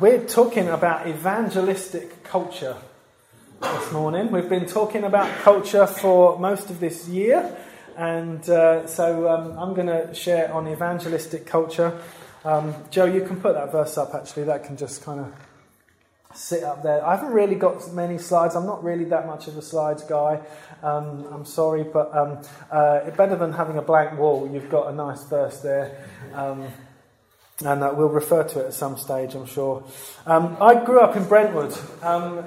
we're talking about evangelistic culture this morning. We've been talking about culture for most of this year, and uh, so um, I'm going to share on evangelistic culture. Um, Joe, you can put that verse up actually, that can just kind of sit up there. I haven't really got many slides. I'm not really that much of a slides guy. Um, I'm sorry, but um, uh, better than having a blank wall, you've got a nice verse there. And uh, we'll refer to it at some stage, I'm sure. Um, I grew up in Brentwood. Um,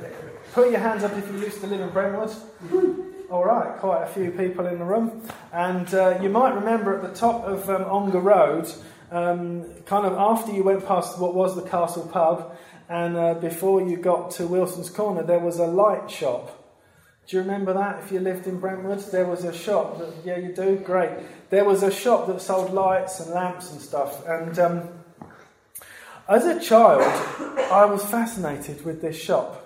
put your hands up if you used to live in Brentwood. All right, quite a few people in the room. And uh, you might remember at the top of um, Ongar Road, um, kind of after you went past what was the Castle Pub, and uh, before you got to Wilson's Corner, there was a light shop. Do you remember that? If you lived in Brentwood, there was a shop. That, yeah, you do. Great. There was a shop that sold lights and lamps and stuff. And um, as a child, I was fascinated with this shop.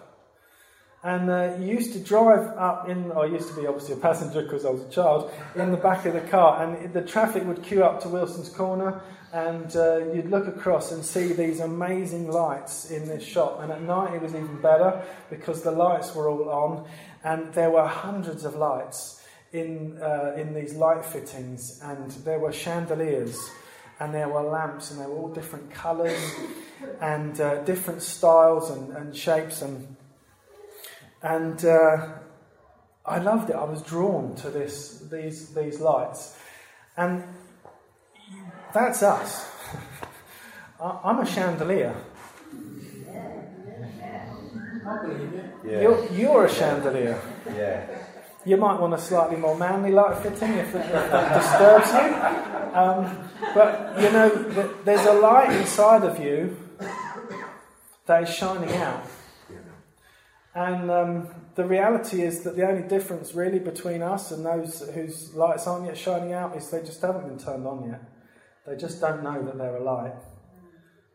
And uh, you used to drive up in, I used to be obviously a passenger because I was a child, in the back of the car, and the traffic would queue up to Wilson's Corner, and uh, you'd look across and see these amazing lights in this shop. And at night it was even better because the lights were all on, and there were hundreds of lights in, uh, in these light fittings, and there were chandeliers, and there were lamps, and they were all different colours and uh, different styles and, and shapes and and uh, I loved it. I was drawn to this, these, these lights. And that's us. I'm a chandelier. Yeah. You're, you're a chandelier. Yeah. You might want a slightly more manly light fitting if, that- if that disturbs you. Um, but you know, there's a light inside of you that is shining out. And um, the reality is that the only difference really between us and those whose lights aren't yet shining out is they just haven't been turned on yet. They just don't know that they're a light.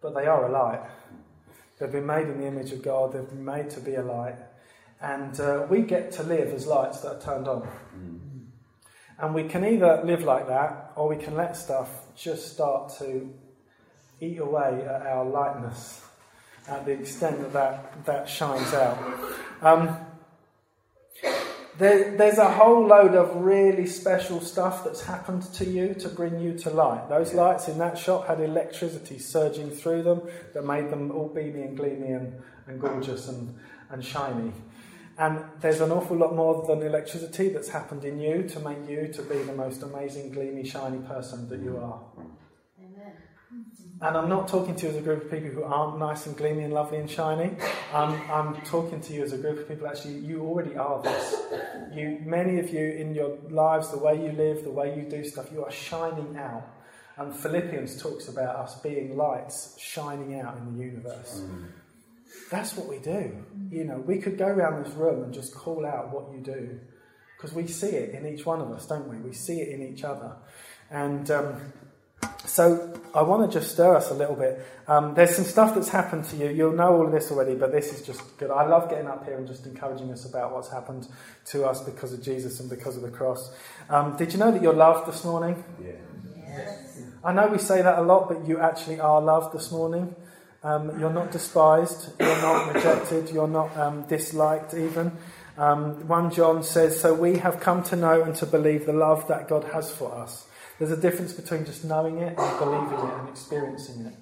But they are a light. They've been made in the image of God, they've been made to be a light. And uh, we get to live as lights that are turned on. And we can either live like that or we can let stuff just start to eat away at our lightness at the extent that that, that shines out. Um, there, there's a whole load of really special stuff that's happened to you to bring you to light. Those lights in that shop had electricity surging through them that made them all beamy and gleamy and, and gorgeous and, and shiny. And there's an awful lot more than electricity that's happened in you to make you to be the most amazing, gleamy, shiny person that you are. And I'm not talking to you as a group of people who aren't nice and gleamy and lovely and shiny. Um, I'm talking to you as a group of people. Actually, you already are this. You, many of you in your lives, the way you live, the way you do stuff, you are shining out. And Philippians talks about us being lights shining out in the universe. That's what we do. You know, we could go around this room and just call out what you do because we see it in each one of us, don't we? We see it in each other. And um, so I want to just stir us a little bit. Um, there's some stuff that's happened to you. You'll know all of this already, but this is just good. I love getting up here and just encouraging us about what's happened to us because of Jesus and because of the cross. Um, did you know that you're loved this morning? Yeah. I know we say that a lot, but you actually are loved this morning. Um, you're not despised, you're not rejected, you're not um, disliked even. Um, 1 John says, So we have come to know and to believe the love that God has for us. There's a difference between just knowing it and believing it and experiencing it.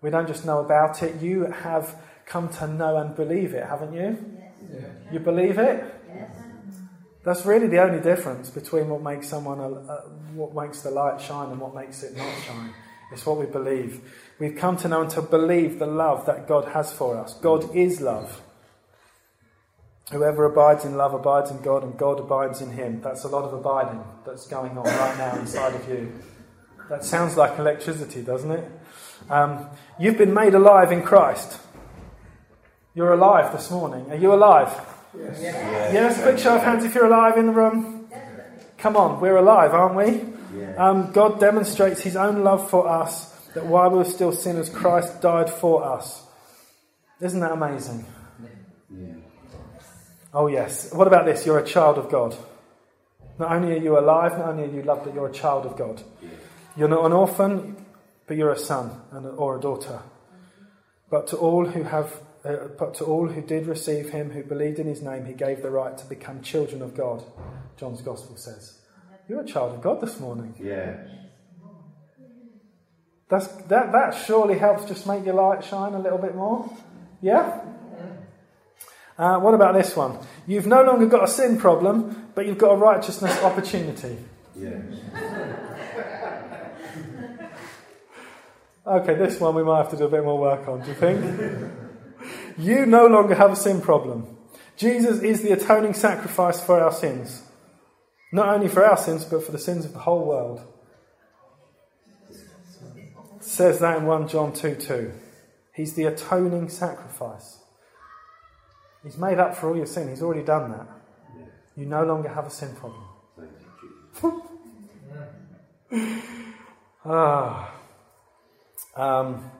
We don't just know about it, you have come to know and believe it, haven't you? You believe it? That's really the only difference between what makes someone, a, a, what makes the light shine and what makes it not shine. It's what we believe. We've come to know and to believe the love that God has for us. God is love. Whoever abides in love abides in God, and God abides in him. That's a lot of abiding that's going on right now inside of you. That sounds like electricity, doesn't it? Um, you've been made alive in Christ. You're alive this morning. Are you alive? Yes. Yes, quick show of hands if you're alive in the room. Come on, we're alive, aren't we? Yeah. Um, God demonstrates his own love for us, that while we were still sinners, Christ died for us. Isn't that amazing? Yeah. Oh, yes. What about this? You're a child of God. Not only are you alive, not only are you loved, but you're a child of God. You're not an orphan, but you're a son and- or a daughter. But to all who have uh, but to all who did receive him, who believed in his name, he gave the right to become children of God. John's Gospel says. You're a child of God this morning. Yeah. That's, that, that surely helps just make your light shine a little bit more. Yeah? Uh, what about this one? You've no longer got a sin problem, but you've got a righteousness opportunity. Yeah. Okay, this one we might have to do a bit more work on, do you think? you no longer have a sin problem. Jesus is the atoning sacrifice for our sins. Not only for our sins, but for the sins of the whole world. Says that in 1 John 2 2. He's the atoning sacrifice. He's made up for all your sin. He's already done that. You no longer have a sin problem. ah. Um,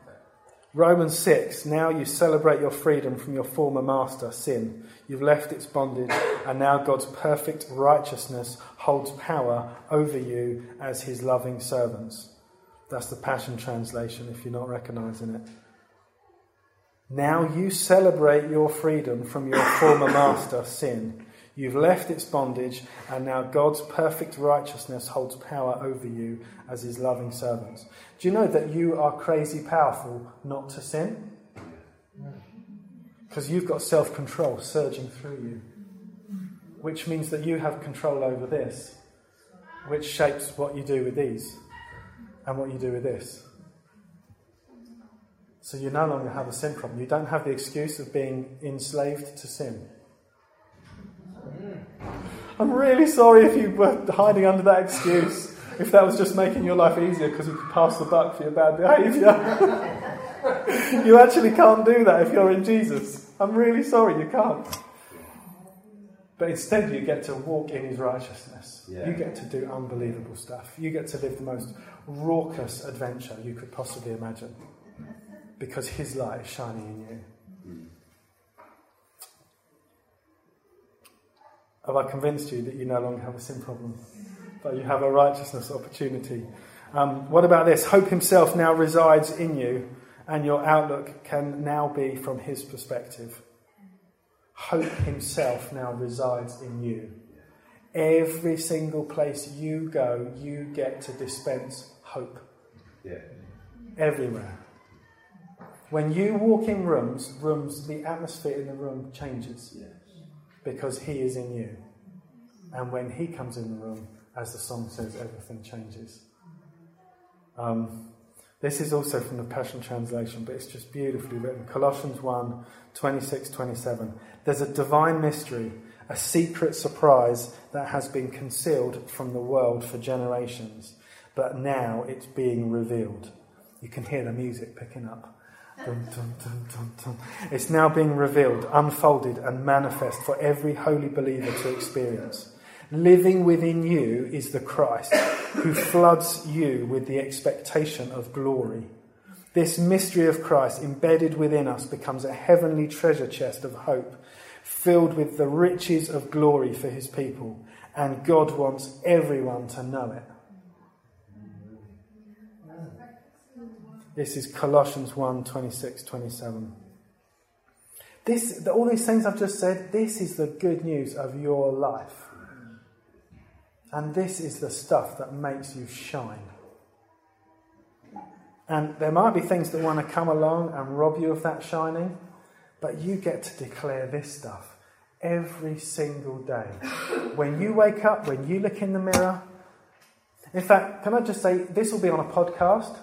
Romans 6 Now you celebrate your freedom from your former master, sin. You've left its bondage, and now God's perfect righteousness holds power over you as his loving servants. That's the Passion Translation if you're not recognizing it. Now you celebrate your freedom from your former master, sin. You've left its bondage, and now God's perfect righteousness holds power over you as his loving servants. Do you know that you are crazy powerful not to sin? Because you've got self control surging through you, which means that you have control over this, which shapes what you do with these and what you do with this. So you no longer have a sin problem. You don't have the excuse of being enslaved to sin. I'm really sorry if you were hiding under that excuse, if that was just making your life easier because you could pass the buck for your bad behaviour. you actually can't do that if you're in Jesus. I'm really sorry, you can't. But instead, you get to walk in his righteousness. Yeah. You get to do unbelievable stuff. You get to live the most raucous adventure you could possibly imagine because his light is shining in you. Have I convinced you that you no longer have a sin problem? But you have a righteousness opportunity. Um, what about this? Hope himself now resides in you and your outlook can now be from his perspective. Hope himself now resides in you. Every single place you go, you get to dispense hope. Yeah. Everywhere. When you walk in rooms, rooms, the atmosphere in the room changes Yes. because he is in you. And when he comes in the room, as the song says, everything changes. Um, this is also from the Passion Translation, but it's just beautifully written. Colossians 1 26 27. There's a divine mystery, a secret surprise that has been concealed from the world for generations, but now it's being revealed. You can hear the music picking up. Dun, dun, dun. It's now being revealed, unfolded, and manifest for every holy believer to experience. Living within you is the Christ who floods you with the expectation of glory. This mystery of Christ embedded within us becomes a heavenly treasure chest of hope, filled with the riches of glory for his people, and God wants everyone to know it. This is Colossians 1 26 27. This, all these things I've just said, this is the good news of your life. And this is the stuff that makes you shine. And there might be things that want to come along and rob you of that shining, but you get to declare this stuff every single day. When you wake up, when you look in the mirror. In fact, can I just say, this will be on a podcast.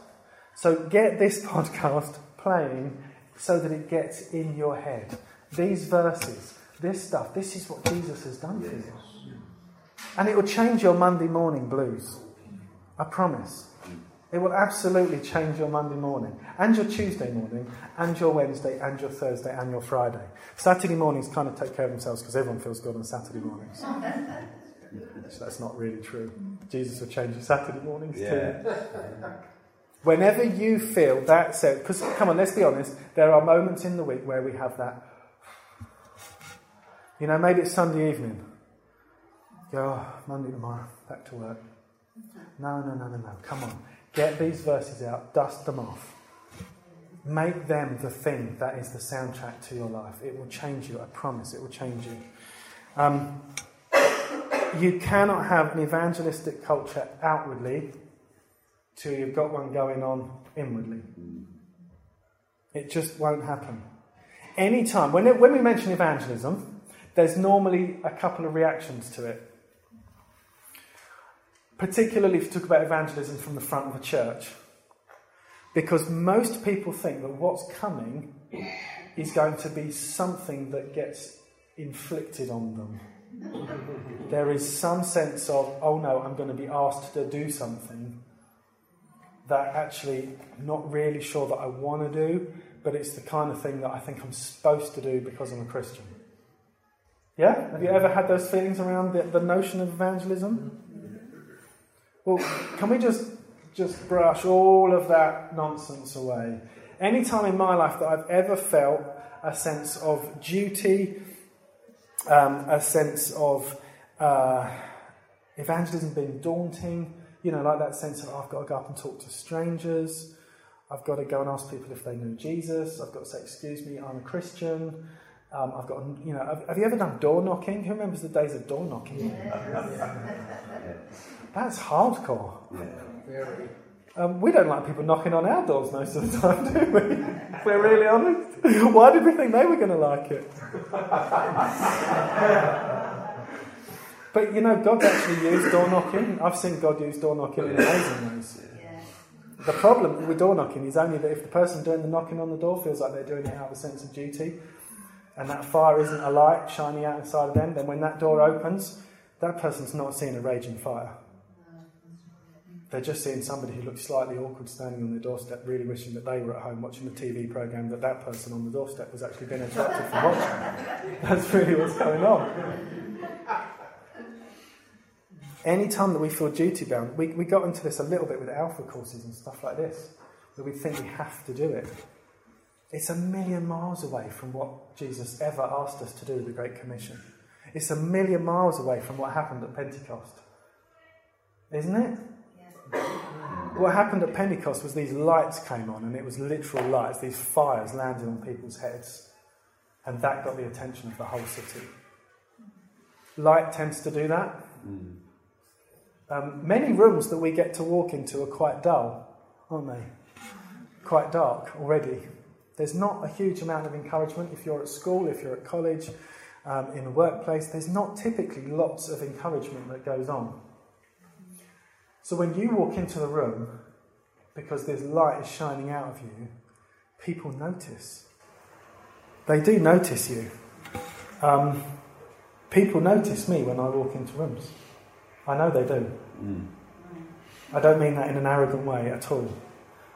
So get this podcast playing so that it gets in your head. These verses, this stuff, this is what Jesus has done for you. And it will change your Monday morning blues. I promise. It will absolutely change your Monday morning, and your Tuesday morning, and your Wednesday, and your Thursday, and your Friday. Saturday mornings kind of take care of themselves because everyone feels good on Saturday mornings. so that's not really true. Jesus will change your Saturday mornings Yeah. too. Whenever you feel that said, because come on, let's be honest, there are moments in the week where we have that. You know, maybe it's Sunday evening. Go, oh, Monday tomorrow, back to work. No, no, no, no, no. Come on. Get these verses out, dust them off. Make them the thing that is the soundtrack to your life. It will change you, I promise, it will change you. Um, you cannot have an evangelistic culture outwardly till you've got one going on inwardly. It just won't happen. Anytime, when, it, when we mention evangelism, there's normally a couple of reactions to it. Particularly if you talk about evangelism from the front of a church. Because most people think that what's coming is going to be something that gets inflicted on them. There is some sense of, oh no, I'm going to be asked to do something that actually I'm not really sure that I want to do, but it's the kind of thing that I think I'm supposed to do because I'm a Christian. Yeah? Have you ever had those feelings around the, the notion of evangelism? Well, can we just just brush all of that nonsense away? Any time in my life that I've ever felt a sense of duty, um, a sense of uh, evangelism being daunting, you know, like that sense of I've got to go up and talk to strangers, I've got to go and ask people if they know Jesus, I've got to say, Excuse me, I'm a Christian. Um, I've got, you know, have, have, you ever done door knocking? Who remembers the days of door knocking? That's hardcore. Yeah. Um, we don't like people knocking on our doors most of the time, do we? if we're really honest. Why did we think they were going to like it? but you know, God's actually used door knocking. I've seen God use door knocking in amazing ways. The problem with door knocking is only that if the person doing the knocking on the door feels like they're doing it out of a sense of duty, and that fire isn't a light shining out inside of them, then when that door opens, that person's not seeing a raging fire. They're just seeing somebody who looks slightly awkward standing on their doorstep, really wishing that they were at home watching the TV program that that person on the doorstep was actually being attracted from watching. That's really what's going on. Anytime that we feel duty bound, we, we got into this a little bit with alpha courses and stuff like this, that we think we have to do it. It's a million miles away from what Jesus ever asked us to do with the Great Commission. It's a million miles away from what happened at Pentecost. Isn't it? What happened at Pentecost was these lights came on, and it was literal lights, these fires landed on people's heads. And that got the attention of the whole city. Light tends to do that. Um, many rooms that we get to walk into are quite dull, aren't they? Quite dark already. There's not a huge amount of encouragement if you're at school, if you're at college, um, in a workplace. There's not typically lots of encouragement that goes on. So when you walk into the room, because this light is shining out of you, people notice. They do notice you. Um, people notice me when I walk into rooms. I know they do. Mm. I don't mean that in an arrogant way at all.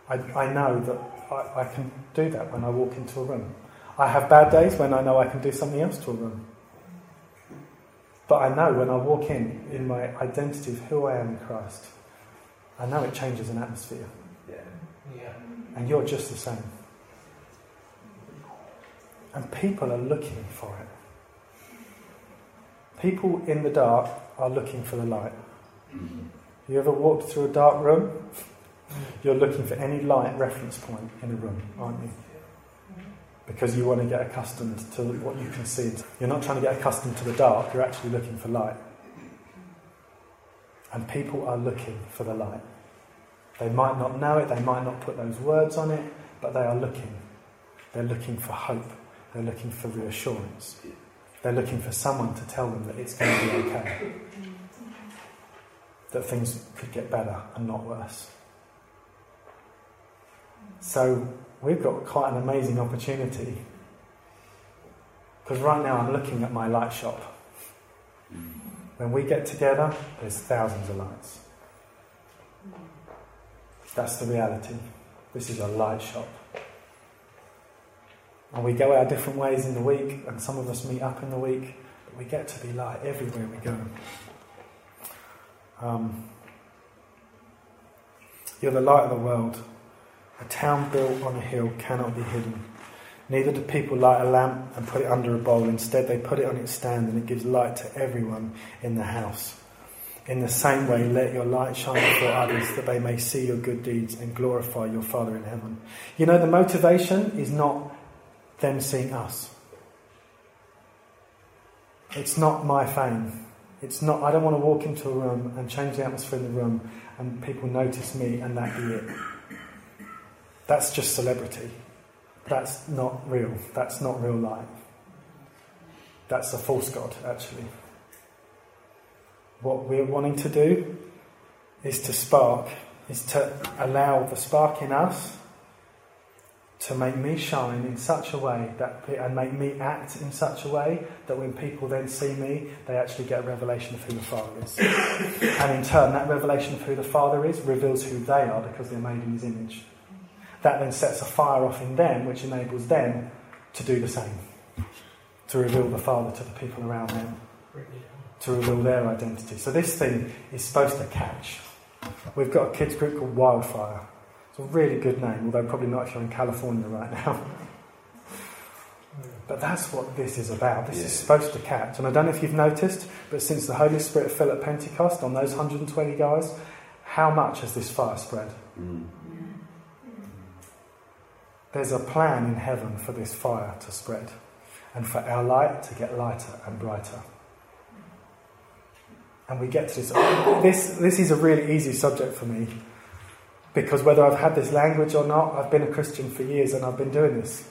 I, I know that I, I can do that when I walk into a room. I have bad days when I know I can do something else to a room. But I know when I walk in, in my identity of who I am in Christ, I know it changes an atmosphere. Yeah. Yeah. And you're just the same. And people are looking for it. People in the dark are looking for the light. You ever walked through a dark room? You're looking for any light reference point in a room, aren't you? Because you want to get accustomed to what you can see. You're not trying to get accustomed to the dark, you're actually looking for light. And people are looking for the light. They might not know it, they might not put those words on it, but they are looking. They're looking for hope, they're looking for reassurance. They're looking for someone to tell them that it's going to be okay. That things could get better and not worse. So we've got quite an amazing opportunity. Because right now I'm looking at my light shop. Mm. When we get together, there's thousands of lights. That's the reality. This is a light shop. And we go our different ways in the week, and some of us meet up in the week, but we get to be light everywhere we go. Um, you're the light of the world. A town built on a hill cannot be hidden. Neither do people light a lamp and put it under a bowl. Instead, they put it on its stand and it gives light to everyone in the house. In the same way, let your light shine before others that they may see your good deeds and glorify your Father in heaven. You know, the motivation is not them seeing us. It's not my fame. It's not, I don't want to walk into a room and change the atmosphere in the room and people notice me and that be it. That's just celebrity. That's not real. That's not real life. That's a false God, actually. What we're wanting to do is to spark, is to allow the spark in us to make me shine in such a way that and make me act in such a way that when people then see me, they actually get a revelation of who the Father is. and in turn, that revelation of who the Father is reveals who they are because they're made in His image. That then sets a fire off in them, which enables them to do the same, to reveal the Father to the people around them to reveal their identity. So this thing is supposed to catch. We've got a kids group called Wildfire. It's a really good name, although probably not if you're in California right now. But that's what this is about. This yeah. is supposed to catch. And I don't know if you've noticed, but since the Holy Spirit fell at Pentecost on those 120 guys, how much has this fire spread? Mm. There's a plan in heaven for this fire to spread and for our light to get lighter and brighter and we get to this. This, this is a really easy subject for me because whether I've had this language or not, I've been a Christian for years and I've been doing this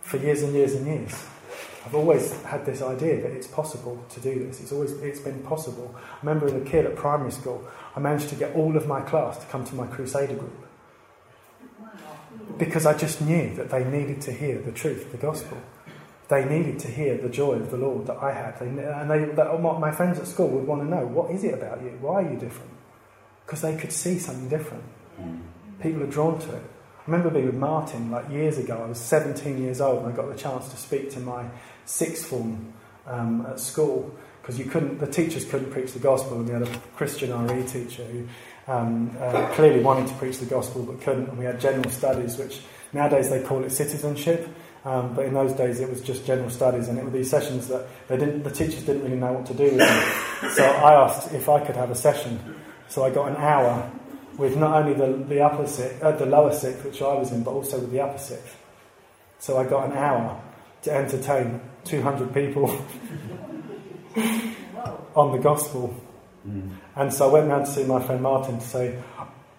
for years and years and years. I've always had this idea that it's possible to do this. It's always it's been possible. I remember as a kid at primary school, I managed to get all of my class to come to my Crusader group because I just knew that they needed to hear the truth, of the gospel. They needed to hear the joy of the Lord that I had. They, and they, that, my friends at school would want to know, what is it about you? Why are you different? Because they could see something different. Mm. People are drawn to it. I remember being with Martin like years ago. I was 17 years old and I got the chance to speak to my sixth form um, at school because you couldn't, the teachers couldn't preach the gospel, and we had a Christian RE teacher who um, uh, clearly wanted to preach the gospel but couldn't. And we had general studies, which nowadays they call it citizenship. Um, but in those days, it was just general studies, and it were these sessions that they didn't, the teachers didn't really know what to do with them. So I asked if I could have a session. So I got an hour with not only the, the upper sixth, uh, the lower sixth, which I was in, but also with the upper sixth. So I got an hour to entertain 200 people on the gospel. Mm. And so I went round to see my friend Martin to say,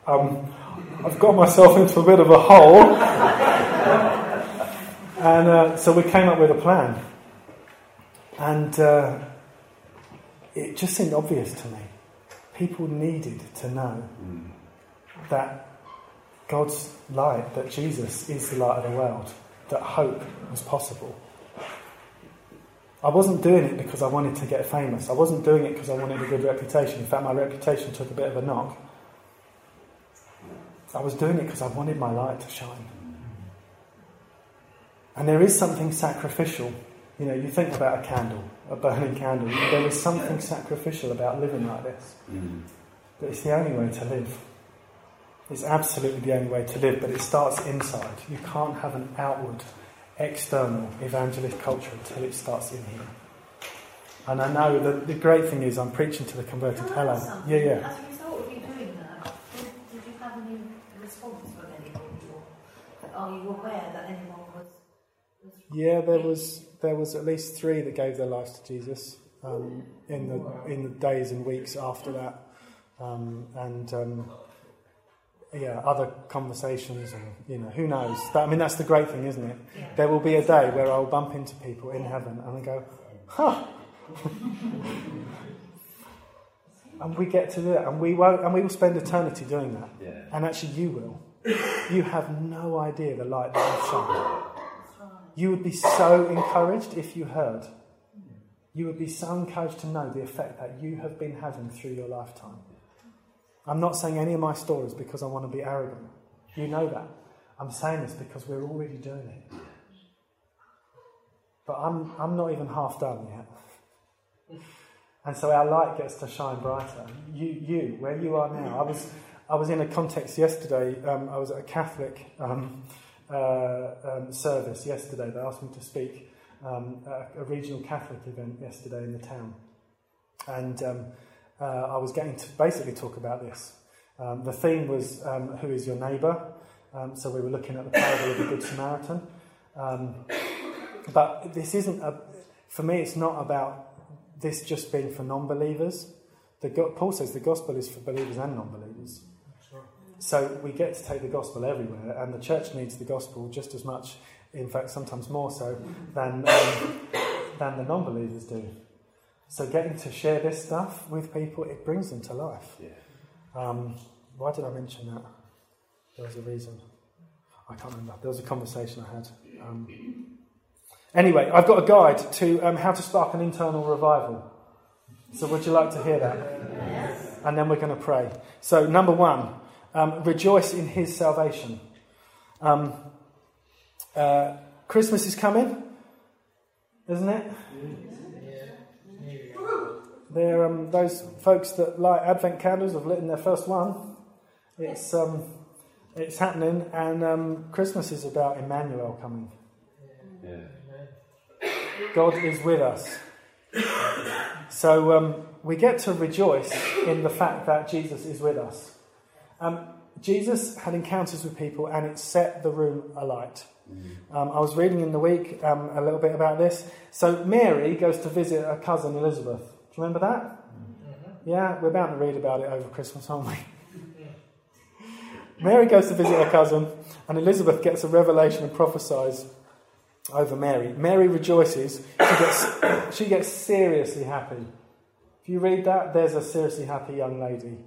um, I've got myself into a bit of a hole. And uh, so we came up with a plan. And uh, it just seemed obvious to me. People needed to know mm. that God's light, that Jesus is the light of the world, that hope was possible. I wasn't doing it because I wanted to get famous. I wasn't doing it because I wanted a good reputation. In fact, my reputation took a bit of a knock. I was doing it because I wanted my light to shine. And there is something sacrificial. You know, you think about a candle, a burning candle. There is something sacrificial about living like this. Mm. But it's the only way to live. It's absolutely the only way to live, but it starts inside. You can't have an outward, external evangelist culture until it starts in here. And I know that the great thing is I'm preaching to the converted Hello. Yeah, yeah. As a result of you doing that, did, did you have any response from anybody? Or are you aware that anyone was? yeah, there was there was at least three that gave their lives to Jesus um, in the in the days and weeks after that, um, and um, yeah, other conversations and you know who knows. That, I mean, that's the great thing, isn't it? There will be a day where I'll bump into people in heaven and I go, huh. and we get to do it, and we won't, and we will spend eternity doing that. Yeah. And actually, you will. You have no idea the light that I've shone. You would be so encouraged if you heard. You would be so encouraged to know the effect that you have been having through your lifetime. I'm not saying any of my stories because I want to be arrogant. You know that. I'm saying this because we're already doing it. But I'm, I'm not even half done yet. And so our light gets to shine brighter. You, you, where you are now. I was, I was in a context yesterday. Um, I was at a Catholic um, uh, um, service yesterday. They asked me to speak um, at a regional Catholic event yesterday in the town. And um, uh, I was getting to basically talk about this. Um, the theme was um, Who is your neighbour? Um, so we were looking at the parable of the Good Samaritan. Um, but this isn't, a, for me, it's not about this just being for non believers. Paul says the gospel is for believers and non believers. So we get to take the gospel everywhere, and the church needs the gospel just as much, in fact, sometimes more so, than, um, than the non believers do. So getting to share this stuff with people, it brings them to life. Yeah. Um, why did I mention that? There was a reason. I can't remember. There was a conversation I had. Um, anyway, I've got a guide to um, how to spark an internal revival. So, would you like to hear that? Yes. And then we're going to pray. So, number one, um, rejoice in his salvation. Um, uh, Christmas is coming, isn't it? They're, um, those folks that light Advent candles have lit in their first one. It's, um, it's happening, and um, Christmas is about Emmanuel coming. Yeah. God is with us. So um, we get to rejoice in the fact that Jesus is with us. Um, Jesus had encounters with people and it set the room alight. Um, I was reading in the week um, a little bit about this. So Mary goes to visit her cousin Elizabeth. Do you remember that? Mm-hmm. Yeah, we're bound to read about it over Christmas, aren't we? Mary goes to visit her cousin, and Elizabeth gets a revelation and prophesies over Mary. Mary rejoices. She gets, she gets seriously happy. If you read that, there's a seriously happy young lady.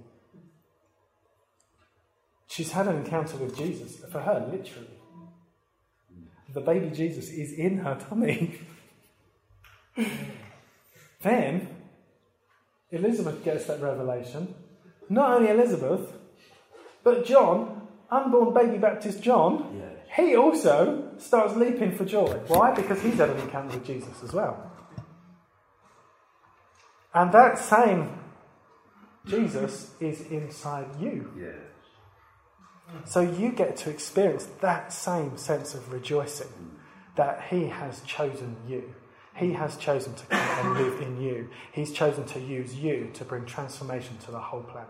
She's had an encounter with Jesus. For her, literally. The baby Jesus is in her tummy. then, Elizabeth gets that revelation. Not only Elizabeth, but John, unborn baby Baptist John, Yeah. he also starts leaping for joy. Why? Because he's had an encounter with Jesus as well. And that same Jesus is inside you. Yeah. So you get to experience that same sense of rejoicing that He has chosen you. He has chosen to come and live in you. He's chosen to use you to bring transformation to the whole planet.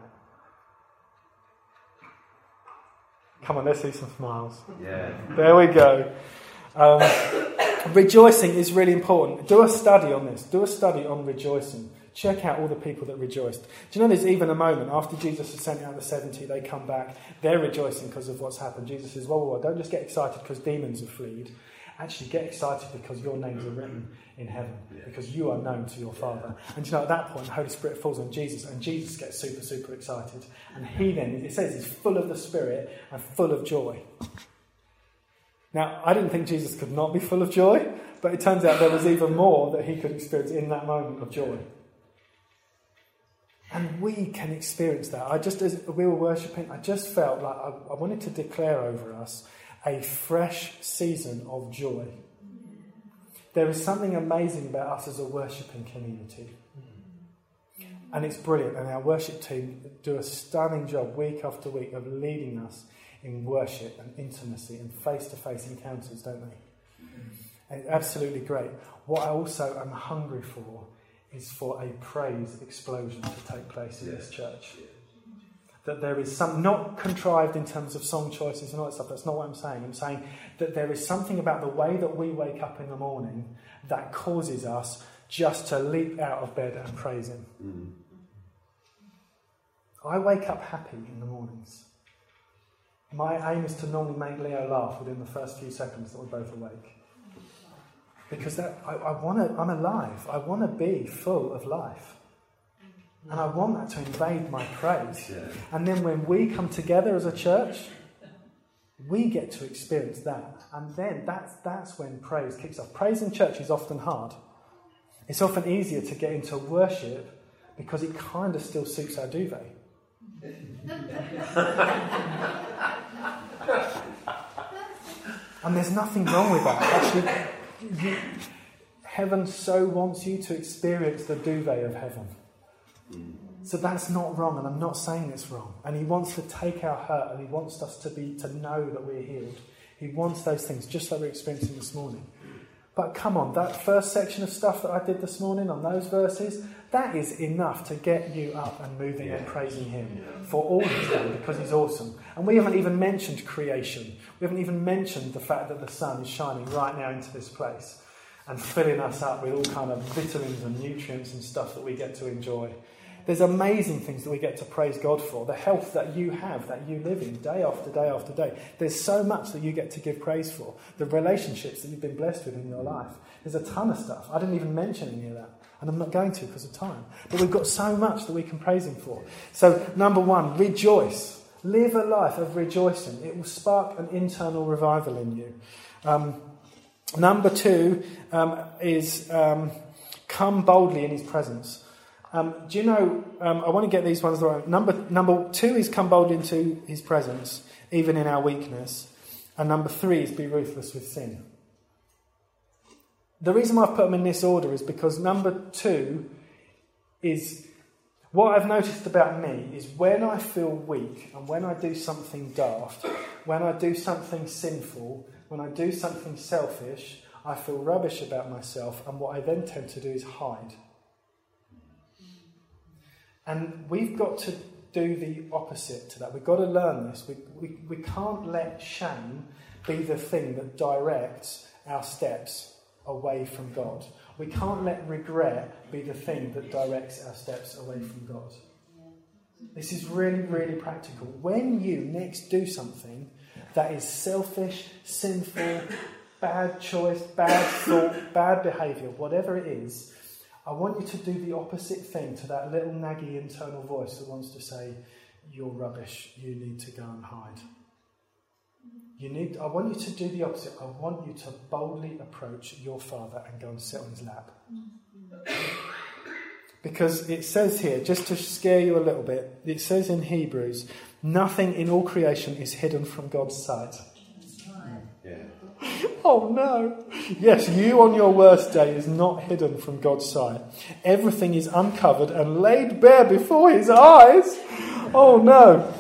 Come on, let's see some smiles. Yeah. There we go. Um, rejoicing is really important. Do a study on this. Do a study on rejoicing. Check out all the people that rejoiced. Do you know there's even a moment after Jesus has sent out the 70, they come back, they're rejoicing because of what's happened. Jesus says, Whoa, whoa, whoa, don't just get excited because demons have fled. Actually, get excited because your names are written in heaven, because you are known to your Father. And you know, at that point, the Holy Spirit falls on Jesus, and Jesus gets super, super excited. And he then, it says, he's full of the Spirit and full of joy. Now, I didn't think Jesus could not be full of joy, but it turns out there was even more that he could experience in that moment of joy. And we can experience that. I just, as we were worshipping, I just felt like I, I wanted to declare over us a fresh season of joy. There is something amazing about us as a worshipping community. And it's brilliant. And our worship team do a stunning job week after week of leading us in worship and intimacy and face to face encounters, don't they? And it's absolutely great. What I also am hungry for is for a praise explosion to take place in this church. That there is some, not contrived in terms of song choices and all that stuff, that's not what I'm saying. I'm saying that there is something about the way that we wake up in the morning that causes us just to leap out of bed and praise Him. Mm. I wake up happy in the mornings. My aim is to normally make Leo laugh within the first few seconds that we're both awake. Because that, I, I wanna, I'm alive. I want to be full of life. And I want that to invade my praise. Yeah. And then when we come together as a church, we get to experience that. And then that's, that's when praise kicks off. Praise in church is often hard. It's often easier to get into worship because it kind of still suits our duvet. and there's nothing wrong with that. Actually, you, heaven so wants you to experience the duvet of heaven. So that's not wrong, and I'm not saying it's wrong. And He wants to take our hurt, and He wants us to be to know that we're healed. He wants those things, just like we're experiencing this morning. But come on, that first section of stuff that I did this morning on those verses, that is enough to get you up and moving yeah. and praising Him for all He's done because He's awesome. And we haven't even mentioned creation. We haven't even mentioned the fact that the sun is shining right now into this place and filling us up with all kind of vitamins and nutrients and stuff that we get to enjoy. There's amazing things that we get to praise God for. The health that you have, that you live in day after day after day. There's so much that you get to give praise for. The relationships that you've been blessed with in your life. There's a ton of stuff. I didn't even mention any of that. And I'm not going to because of time. But we've got so much that we can praise Him for. So, number one, rejoice. Live a life of rejoicing. It will spark an internal revival in you. Um, number two um, is um, come boldly in His presence. Um, do you know, um, I want to get these ones right. Number, number two is come bold into his presence, even in our weakness. And number three is be ruthless with sin. The reason I've put them in this order is because number two is what I've noticed about me is when I feel weak and when I do something daft, when I do something sinful, when I do something selfish, I feel rubbish about myself, and what I then tend to do is hide. And we've got to do the opposite to that. We've got to learn this. We, we, we can't let shame be the thing that directs our steps away from God. We can't let regret be the thing that directs our steps away from God. This is really, really practical. When you next do something that is selfish, sinful, bad choice, bad thought, bad behaviour, whatever it is, I want you to do the opposite thing to that little naggy internal voice that wants to say, You're rubbish, you need to go and hide. You need, I want you to do the opposite. I want you to boldly approach your father and go and sit on his lap. Because it says here, just to scare you a little bit, it says in Hebrews, nothing in all creation is hidden from God's sight. Oh no. Yes, you on your worst day is not hidden from God's sight. Everything is uncovered and laid bare before his eyes. Oh no.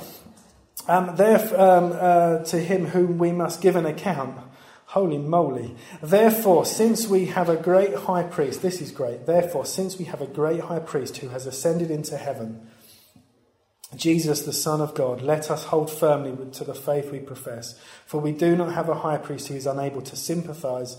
Um, therefore, um, uh, to him whom we must give an account. Holy moly. Therefore, since we have a great high priest, this is great. Therefore, since we have a great high priest who has ascended into heaven, Jesus, the Son of God, let us hold firmly to the faith we profess. For we do not have a high priest who is unable to sympathize,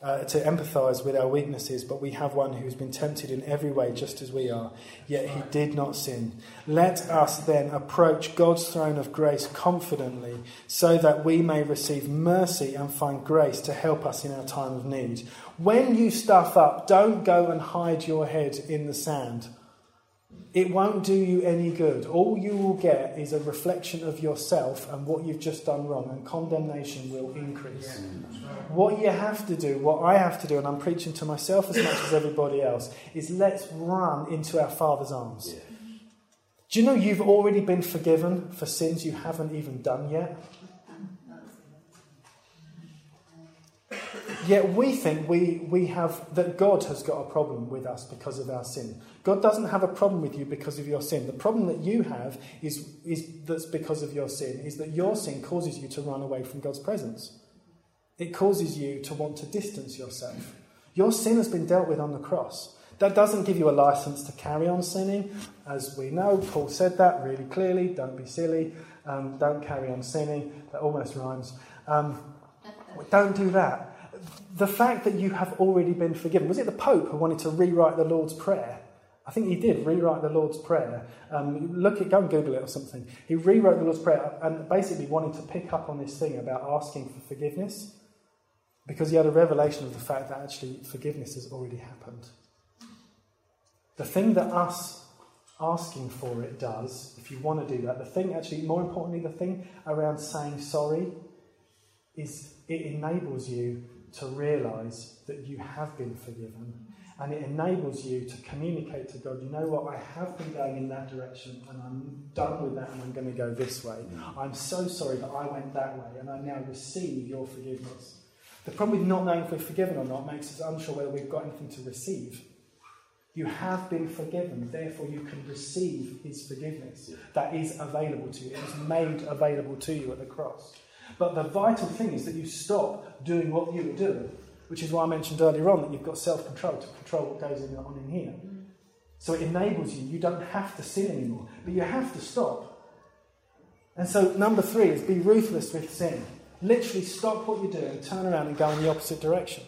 uh, to empathize with our weaknesses, but we have one who has been tempted in every way, just as we are, yet he did not sin. Let us then approach God's throne of grace confidently, so that we may receive mercy and find grace to help us in our time of need. When you stuff up, don't go and hide your head in the sand it won't do you any good. All you will get is a reflection of yourself and what you've just done wrong, and condemnation will increase. What you have to do, what I have to do, and I'm preaching to myself as much as everybody else, is let's run into our Father's arms. Do you know you've already been forgiven for sins you haven't even done yet? Yet we think we, we have that God has got a problem with us because of our sin. God doesn't have a problem with you because of your sin. The problem that you have is, is that's because of your sin is that your sin causes you to run away from God's presence. It causes you to want to distance yourself. Your sin has been dealt with on the cross. That doesn't give you a license to carry on sinning. As we know, Paul said that really clearly. Don't be silly. Um, don't carry on sinning. That almost rhymes. Um, don't do that. The fact that you have already been forgiven. Was it the Pope who wanted to rewrite the Lord's Prayer? I think he did rewrite the Lord's Prayer. Um, look at, go and Google it or something. He rewrote the Lord's Prayer and basically wanted to pick up on this thing about asking for forgiveness because he had a revelation of the fact that actually forgiveness has already happened. The thing that us asking for it does, if you want to do that, the thing actually, more importantly, the thing around saying sorry is it enables you to realize that you have been forgiven and it enables you to communicate to God, you know what, I have been going in that direction and I'm done with that and I'm going to go this way. Mm. I'm so sorry that I went that way and I now receive your forgiveness. The problem with not knowing if we're forgiven or not makes us unsure whether we've got anything to receive. You have been forgiven, therefore you can receive his forgiveness. That is available to you. It was made available to you at the cross. But the vital thing is that you stop doing what you were doing which is why I mentioned earlier on that you've got self control to control what goes in, on in here. So it enables you. You don't have to sin anymore, but you have to stop. And so, number three is be ruthless with sin. Literally stop what you're doing, turn around, and go in the opposite direction.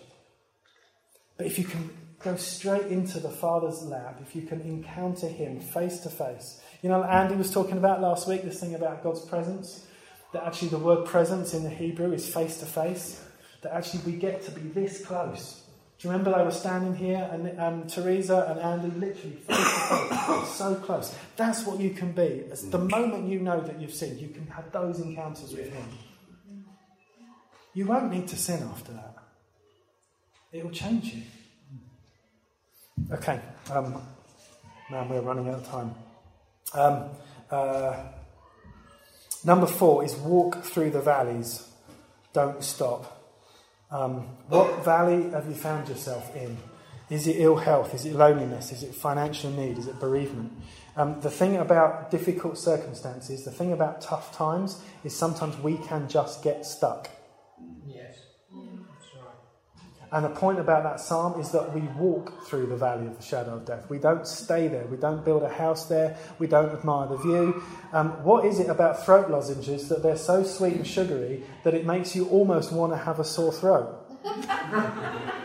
But if you can go straight into the Father's lap, if you can encounter Him face to face, you know, Andy was talking about last week this thing about God's presence, that actually the word presence in the Hebrew is face to face that actually we get to be this close. Do you remember they were standing here and um, Teresa and Andy literally face to face, so close. That's what you can be. It's the moment you know that you've sinned, you can have those encounters with Him. You won't need to sin after that. It will change you. Okay, um, now we're running out of time. Um, uh, number four is walk through the valleys, don't stop. Um, what valley have you found yourself in? Is it ill health? Is it loneliness? Is it financial need? Is it bereavement? Um, the thing about difficult circumstances, the thing about tough times, is sometimes we can just get stuck. And the point about that psalm is that we walk through the valley of the shadow of death. We don't stay there. We don't build a house there. We don't admire the view. Um, what is it about throat lozenges that they're so sweet and sugary that it makes you almost want to have a sore throat?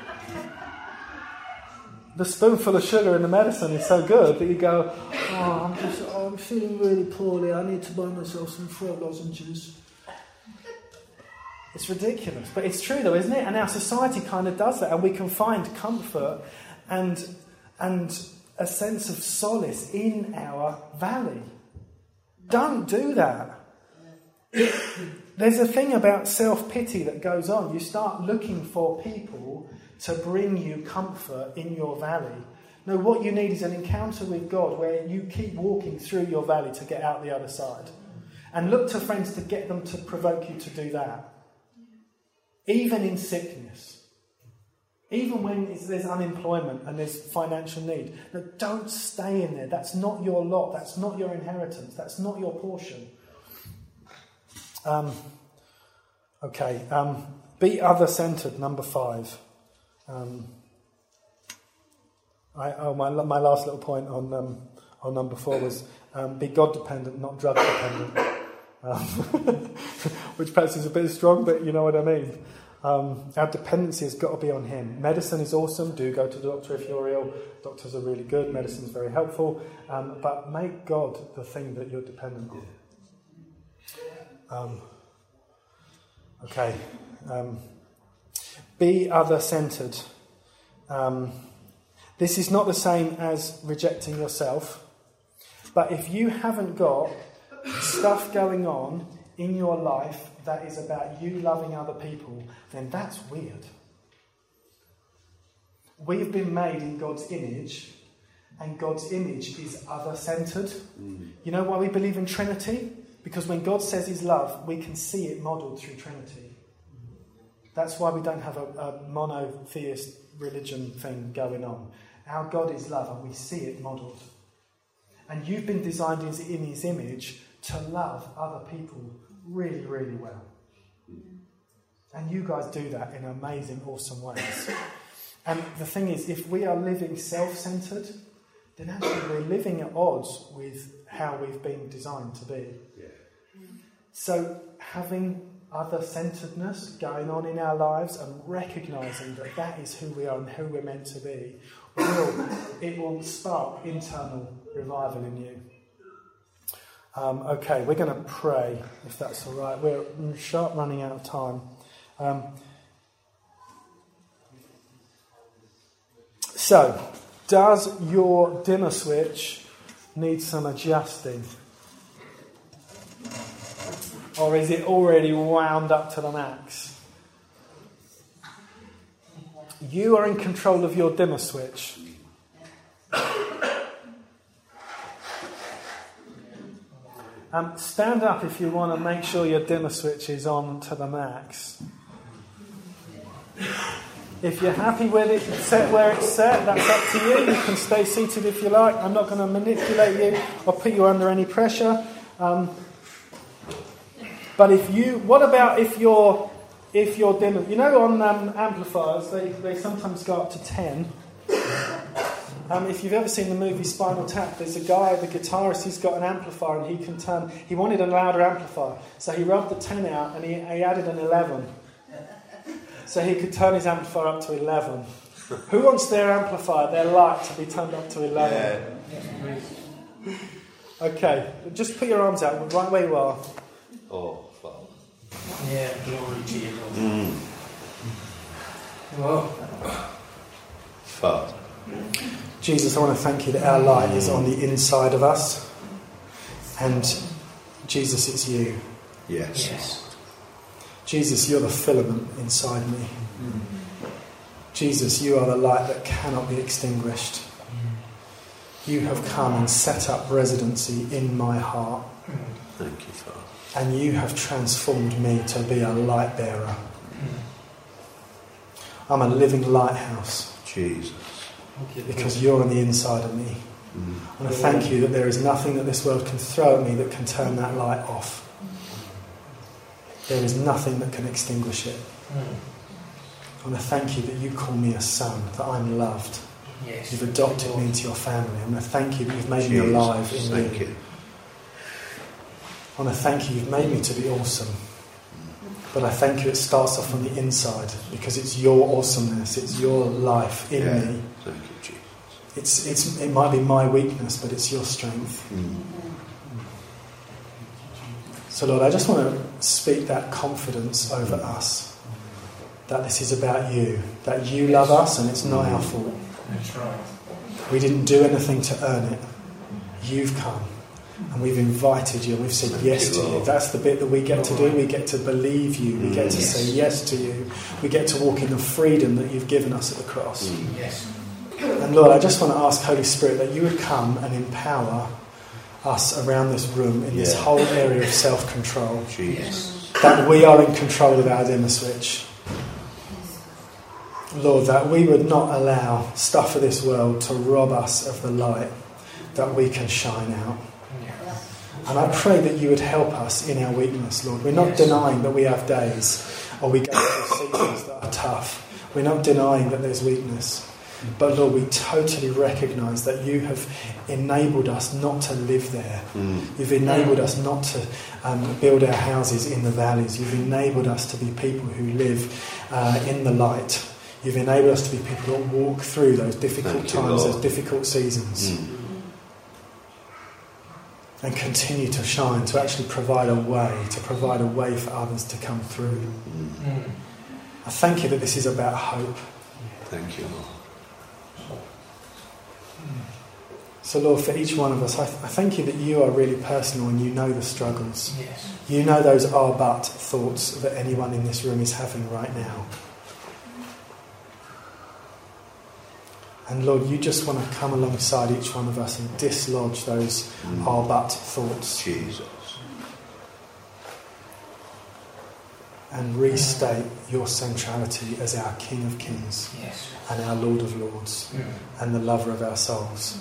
the spoonful of sugar in the medicine is so good that you go, oh, I'm just, oh, I'm feeling really poorly. I need to buy myself some throat lozenges. It's ridiculous. But it's true, though, isn't it? And our society kind of does that. And we can find comfort and, and a sense of solace in our valley. Don't do that. there's a thing about self pity that goes on. You start looking for people to bring you comfort in your valley. No, what you need is an encounter with God where you keep walking through your valley to get out the other side. And look to friends to get them to provoke you to do that even in sickness, even when there's unemployment and there's financial need. No, don't stay in there. That's not your lot. That's not your inheritance. That's not your portion. Um, okay. Um, be other centered, number five. Um, I, oh, my, my last little point on, um, on number four was um, be God dependent, not drug dependent. Um, which perhaps is a bit strong, but you know what I mean. Um, our dependency has got to be on Him. Medicine is awesome. Do go to the doctor if you're ill. Doctors are really good. Medicine is very helpful. Um, but make God the thing that you're dependent on. Um, okay. Um, be other centered. Um, this is not the same as rejecting yourself. But if you haven't got stuff going on in your life that is about you loving other people, then that's weird. We've been made in God's image, and God's image is other centered. Mm. You know why we believe in Trinity? Because when God says His love, we can see it modeled through Trinity. That's why we don't have a, a monotheist religion thing going on. Our God is love, and we see it modeled. And you've been designed in His image to love other people really, really well. And you guys do that in amazing, awesome ways. And the thing is, if we are living self centered, then actually we're living at odds with how we've been designed to be. Yeah. So, having other centeredness going on in our lives and recognizing that that is who we are and who we're meant to be will it will spark internal revival in you. Um, okay, we're going to pray if that's all right. We're sharp running out of time. Um, so, does your dimmer switch need some adjusting? Or is it already wound up to the max? You are in control of your dimmer switch. Um, stand up if you want to make sure your dimmer switch is on to the max. If you're happy with it set where it's set, that's up to you. You can stay seated if you like. I'm not going to manipulate you or put you under any pressure. Um, but if you, what about if you're if your dim, you know, on um, amplifiers, they, they sometimes go up to 10. Um, if you've ever seen the movie Spinal Tap, there's a guy, the guitarist, he's got an amplifier and he can turn. He wanted a louder amplifier, so he rubbed the 10 out and he, he added an 11. So he could turn his amplifier up to 11. Who wants their amplifier, their light, to be turned up to 11? Okay, just put your arms out right where you are. Oh, Father. Yeah, glory to you, Lord. Mm. Well, Father. Jesus, I want to thank you that our light is on the inside of us. And Jesus, it's you. Yes. yes. Jesus, you're the filament inside me. Jesus, you are the light that cannot be extinguished. You have come and set up residency in my heart, Thank you, Father. and you have transformed me to be a light bearer. I'm a living lighthouse Jesus. Thank you, because you're on the inside of me. Mm. I want to thank you that there is nothing that this world can throw at me that can turn that light off. There is nothing that can extinguish it. Mm. I want to thank you that you call me a son, that I'm loved. Yes. You've adopted me into your family. I want to thank you that you've made me alive in Thank you. you. I want to thank you, you've made me to be awesome. But I thank you, it starts off on the inside because it's your awesomeness, it's your life in Yeah. me. Thank you, Jesus. It's, it's, it might be my weakness, but it's your strength. Mm. So, Lord, I just want to speak that confidence over us that this is about you, that you love us and it's not our fault. That's right. We didn't do anything to earn it. You've come and we've invited you and we've said yes to you. That's the bit that we get to do. We get to believe you. We get to Yes. say yes to you. We get to walk in the freedom that you've given us at the cross. Mm. Yes. And Lord, I just want to ask, Holy Spirit, that you would come and empower us around this room in this whole area of self control. Jesus. that we are in control of our dimmer switch. Lord, that we would not allow stuff of this world to rob us of the light that we can shine out. And I pray that you would help us in our weakness, Lord. We're not Yes. denying that we have days or we go through seasons that are tough. We're not denying that there's weakness. But Lord, we totally recognise that you have enabled us not to live there. Mm. You've enabled us not to um, build our houses in the valleys. You've enabled us to be people who live uh, in the light. You've enabled us to be people that walk through those difficult Thank times, Lord. those difficult seasons, Mm. And continue to shine, to actually provide a way, to provide a way for others to come through. Mm. Mm. I thank you that this is about hope. Thank you, Lord. So, Lord, for each one of us, I, I thank you that you are really personal and you know the struggles. Yes. You know those are but thoughts that anyone in this room is having right now. And Lord, you just want to come alongside each one of us and dislodge those Mm. are but thoughts Jesus. and restate your centrality as our King of Kings Yes. and our Lord of Lords Mm. and the lover of our souls.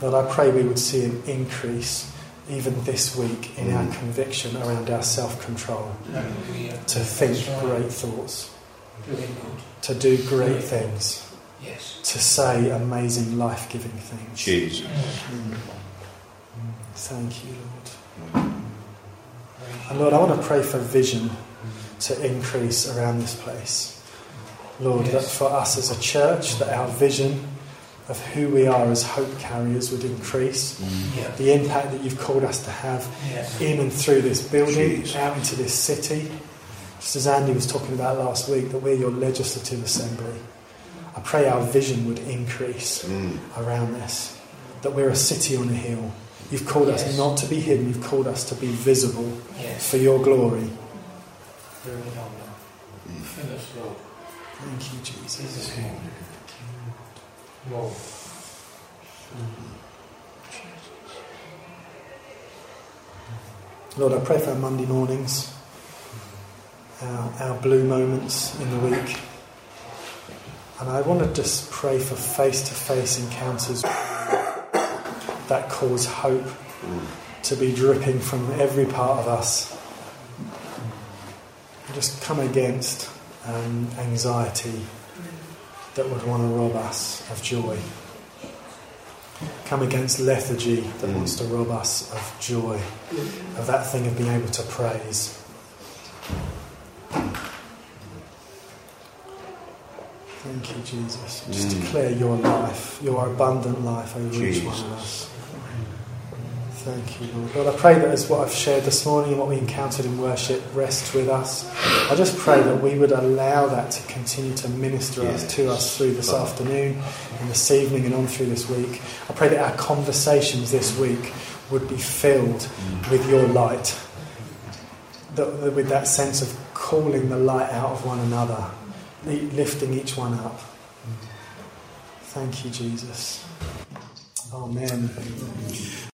Lord, I pray we would see an increase even this week in our Mm. conviction around our self control Hallelujah. to think right. great thoughts, to do great things, Yes. to say amazing life giving things. Jesus. Mm. Thank you, Lord. And Lord, I want to pray for vision to increase around this place. Lord, that for us as a church, that our vision of who we are as hope carriers would increase. Mm. Yeah. The impact that you've called us to have Yes. in and through this building, Jesus. out into this city. Just as Andy was talking about last week, that we're your legislative assembly. I pray our vision would increase Mm. around this. That we're a city on a hill. You've called us not to be hidden, you've called us to be visible Yes. for your glory. Very humble. Fill us, Lord. Thank you, Jesus. Jesus' Lord. Lord, I pray for our Monday mornings, our, our blue moments in the week. And I want to just pray for face to face encounters that cause hope to be dripping from every part of us. just come against um, anxiety that would want to rob us of joy. Come against lethargy that Mm. wants to rob us of joy, of that thing of being able to praise. Thank you, Jesus. Just Mm. declare your life, your abundant life over each one of us. Thank you, Lord. Lord, I pray that as what I've shared this morning and what we encountered in worship rests with us. I just pray that we would allow that to continue to minister us Yes. to us through this afternoon and this evening and on through this week. I pray that our conversations this week would be filled with your light, that, with that sense of calling the light out of one another, lifting each one up. Thank you, Jesus. Amen.